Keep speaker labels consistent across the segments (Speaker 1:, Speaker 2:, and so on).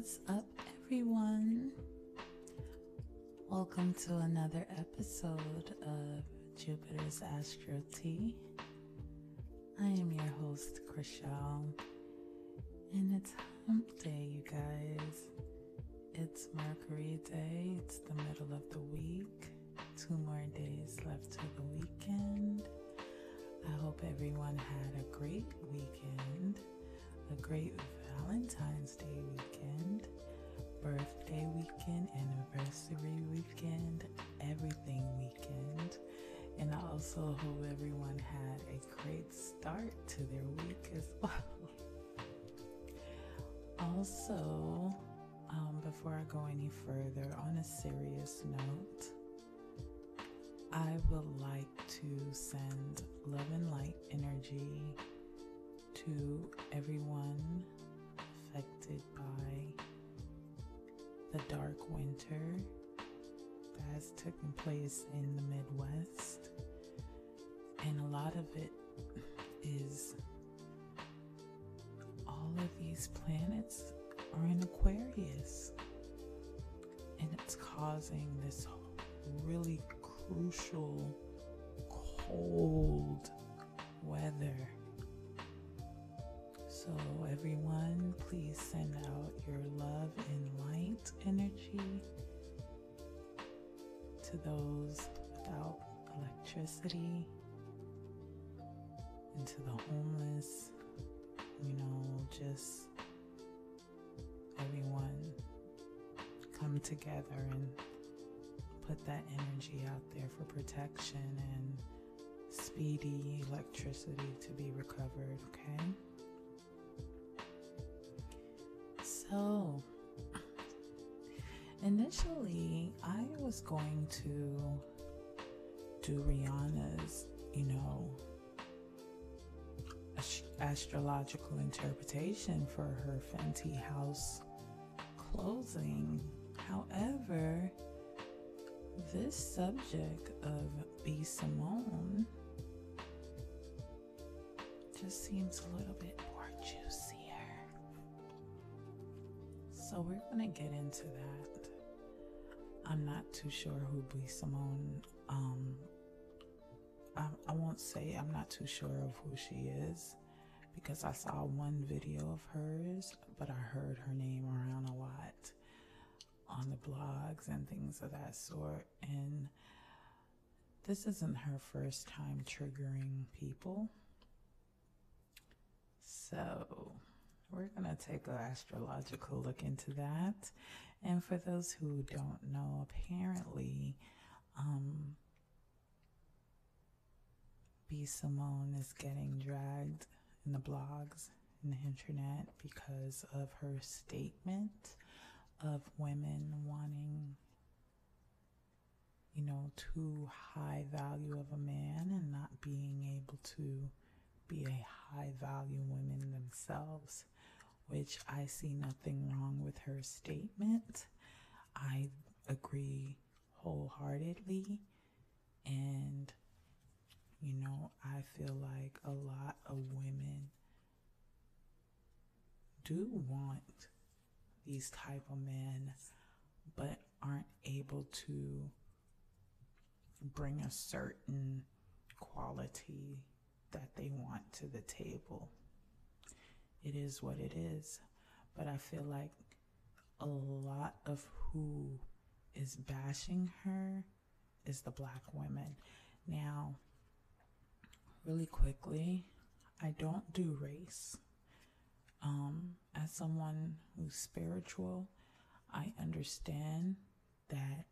Speaker 1: What's up, everyone? Welcome to another episode of Jupiter's Astro Tea. I am your host, Chriselle, and it's hump day, you guys. It's Mercury Day, it's the middle of the week, two more days left to the weekend. I hope everyone had a great weekend, a great Valentine's Day weekend, birthday weekend, anniversary weekend, everything weekend. And I also hope everyone had a great start to their week as well. Also, um, before I go any further, on a serious note, I would like to send love and light energy to everyone affected by the dark winter that has taken place in the Midwest. And a lot of it is all of these planets are in Aquarius. And it's causing this really crucial cold weather so, everyone, please send out your love and light energy to those without electricity and to the homeless. You know, just everyone come together and put that energy out there for protection and speedy electricity to be recovered, okay? So, initially, I was going to do Rihanna's, you know, astrological interpretation for her Fenty House closing. However, this subject of B. Simone just seems a little bit So we're gonna get into that. I'm not too sure who B. Simone. Um, I, I won't say I'm not too sure of who she is because I saw one video of hers, but I heard her name around a lot on the blogs and things of that sort. And this isn't her first time triggering people. So we're going to take an astrological look into that. And for those who don't know, apparently, um, B. Simone is getting dragged in the blogs and the internet because of her statement of women wanting, you know, too high value of a man and not being able to be a high value woman themselves which I see nothing wrong with her statement. I agree wholeheartedly. And, you know, I feel like a lot of women do want these type of men, but aren't able to bring a certain quality that they want to the table it is what it is. But I feel like a lot of who is bashing her is the black women. Now, really quickly, I don't do race. Um, as someone who's spiritual, I understand that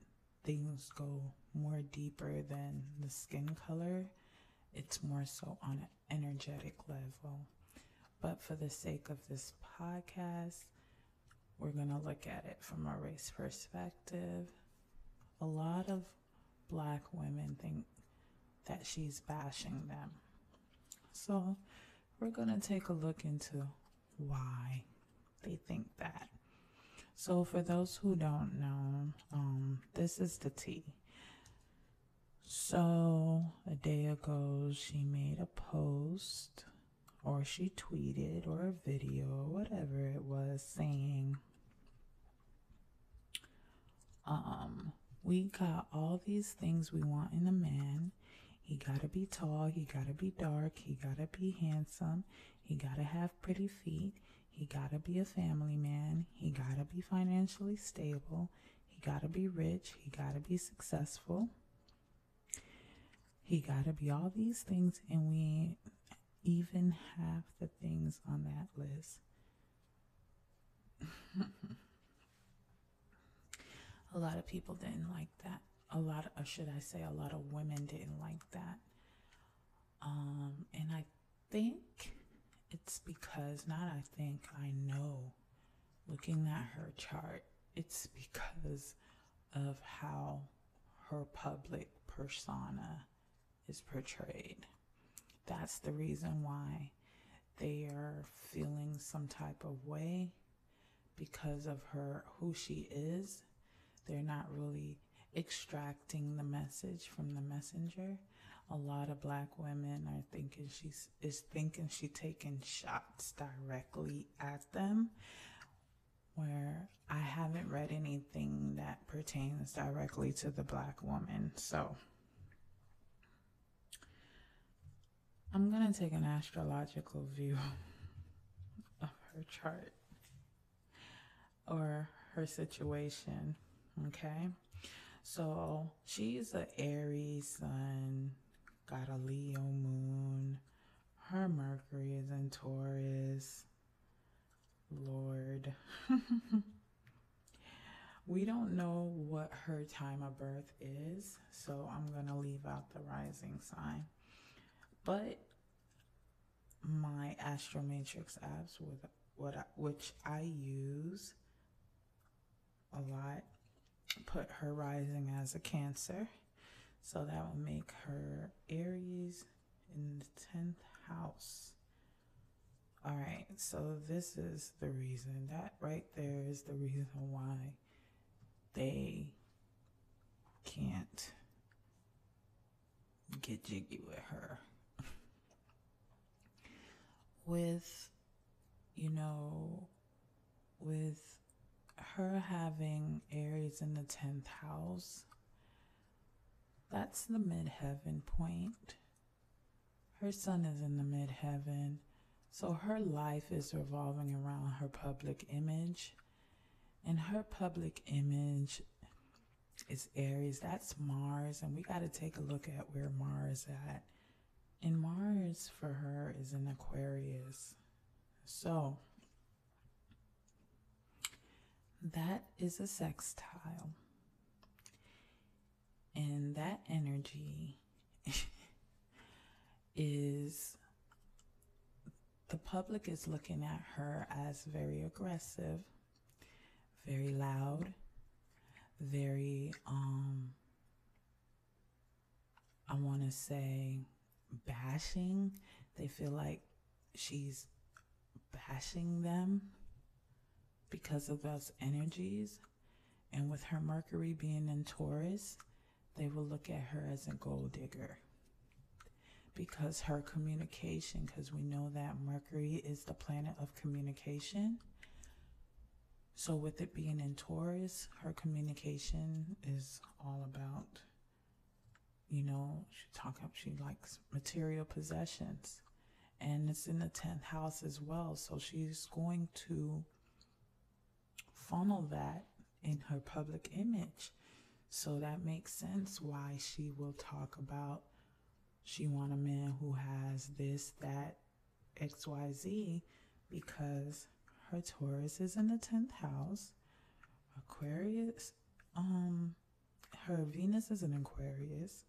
Speaker 1: things go more deeper than the skin color. It's more so on an energetic level. But for the sake of this podcast, we're going to look at it from a race perspective. A lot of black women think that she's bashing them. So we're going to take a look into why they think that. So, for those who don't know, um, this is the tea. So, a day ago, she made a post or she tweeted or a video or whatever it was saying Um, we got all these things we want in a man. He gotta be tall, he gotta be dark, he gotta be handsome, he gotta have pretty feet, he gotta be a family man, he gotta be financially stable, he gotta be rich, he gotta be successful. He gotta be all these things, and we even have the things on that list. a lot of people didn't like that. A lot, of, should I say, a lot of women didn't like that. Um, and I think it's because, not I think, I know, looking at her chart, it's because of how her public persona is portrayed. That's the reason why they are feeling some type of way because of her who she is. They're not really extracting the message from the messenger. A lot of black women are thinking she's is thinking she taking shots directly at them where I haven't read anything that pertains directly to the black woman. So I'm going to take an astrological view of her chart or her situation. Okay. So she's an Aries sun, got a Leo moon. Her Mercury is in Taurus. Lord. we don't know what her time of birth is, so I'm going to leave out the rising sign. But my Astromatrix apps, with what I, which I use a lot, put her rising as a Cancer, so that will make her Aries in the tenth house. All right, so this is the reason. That right there is the reason why they can't get jiggy with her with, you know, with her having Aries in the 10th house, that's the midheaven point. Her sun is in the midheaven. So her life is revolving around her public image. And her public image is Aries. That's Mars. And we got to take a look at where Mars at. And Mars for her is in Aquarius. So that is a sextile. And that energy is the public is looking at her as very aggressive, very loud, very um I want to say bashing. They feel like she's bashing them because of those energies. And with her Mercury being in Taurus, they will look at her as a gold digger because her communication, because we know that Mercury is the planet of communication. So, with it being in Taurus, her communication is all about you know, she talk up she likes material possessions. And it's in the tenth house as well. So she's going to funnel that in her public image. So that makes sense why she will talk about she want a man who has this, that, XYZ, because her Taurus is in the tenth house. Aquarius, um, her Venus is in Aquarius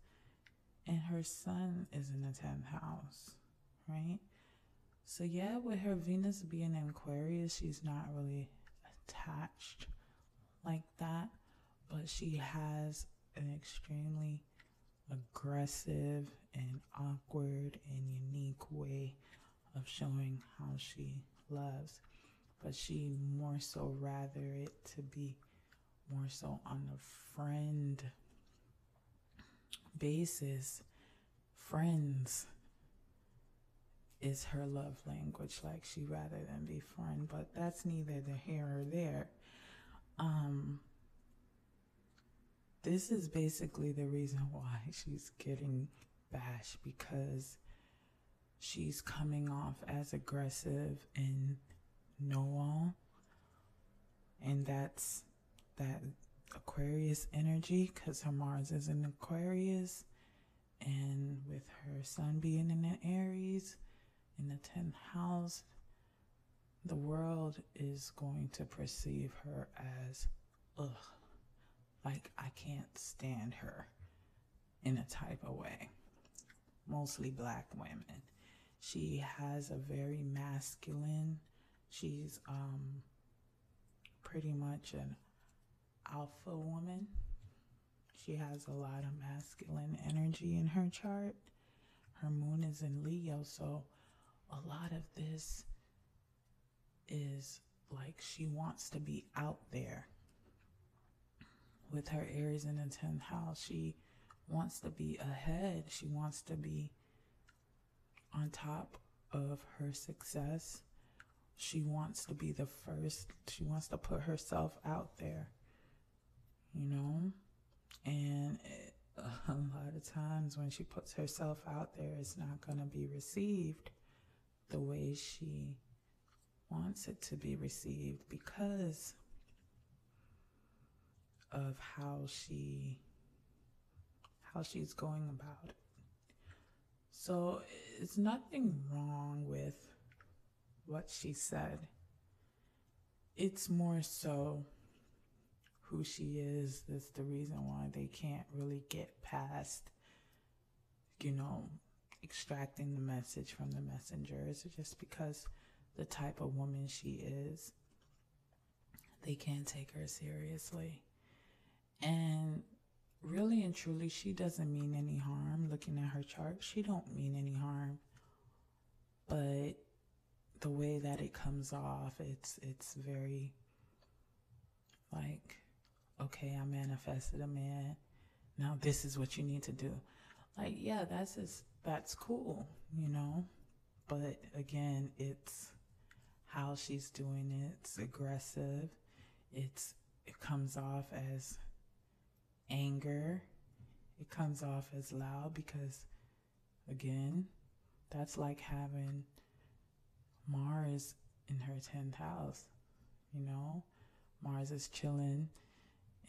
Speaker 1: and her sun is in the 10th house, right? So, yeah, with her Venus being in Aquarius, she's not really attached like that, but she has an extremely aggressive and awkward and unique way of showing how she loves. But she more so rather it to be more so on a friend basis, friends is her love language. Like she rather than be friend, but that's neither the here or there. Um, this is basically the reason why she's getting bashed because she's coming off as aggressive and know-all and that's that aquarius energy because her mars is in aquarius and with her sun being in aries in the 10th house the world is going to perceive her as ugh like I can't stand her in a type of way. Mostly black women. She has a very masculine, she's um pretty much an alpha woman. She has a lot of masculine energy in her chart. Her moon is in Leo, so a lot of this is like she wants to be out there with her Aries in the 10th house. She wants to be ahead. She wants to be on top of her success. She wants to be the first. She wants to put herself out there, you know? And it, a lot of times when she puts herself out there, it's not going to be received the way she wants it to be received because of how she how she's going about it. So it's nothing wrong with what she said. It's more so who she is that's the reason why they can't really get past you know extracting the message from the messenger it's just because the type of woman she is they can't take her seriously and really and truly, she doesn't mean any harm. Looking at her chart, she don't mean any harm. But the way that it comes off, it's it's very like, okay, I manifested a man. Now this is what you need to do. Like, yeah, that's just that's cool, you know. But again, it's how she's doing it. It's aggressive. It's it comes off as anger. It comes off as loud because, again, that's like having Mars in her 10th house. You know, Mars is chilling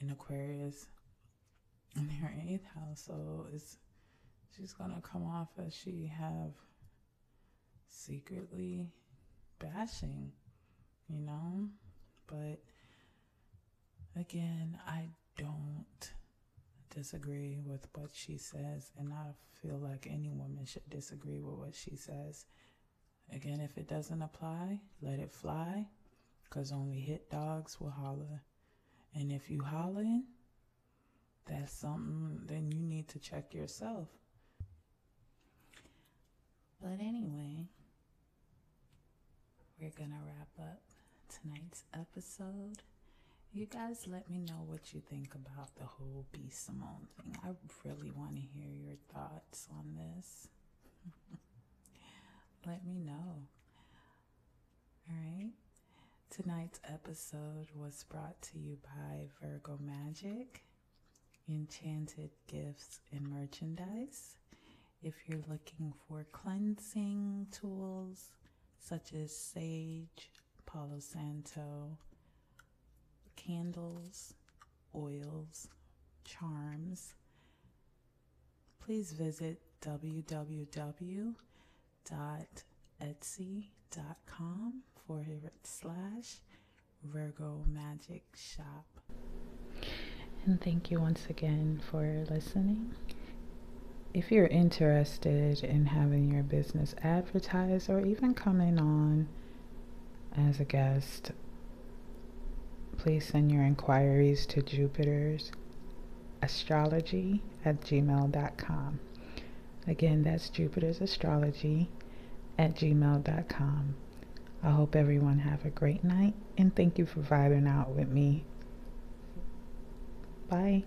Speaker 1: in Aquarius in her 8th house. So it's she's to come off as she have secretly bashing, you know? But again, I don't disagree with what she says, and I feel like any woman should disagree with what she says. Again, if it doesn't apply, let it fly, because only hit dogs will holler. And if you hollering, that's something, then you need to check yourself. But anyway, we're going to wrap up tonight's episode. You guys let me know what you think about the whole B. Simone thing. I really want to hear your thoughts on this. let me know. All right. Tonight's episode was brought to you by Virgo Magic, Enchanted Gifts and Merchandise. If you're looking for cleansing tools such as sage, Palo Santo, candles, oils, charms, please visit www.etsy.com forward slash Virgo Magic Shop. And thank you once again for listening. If you're interested in having your business advertised or even coming on as a guest please send your inquiries to Jupiter's astrology at gmail.com. Again, that's Jupiter's astrology at gmail.com. I hope everyone have a great night and thank you for vibing out with me. Bye.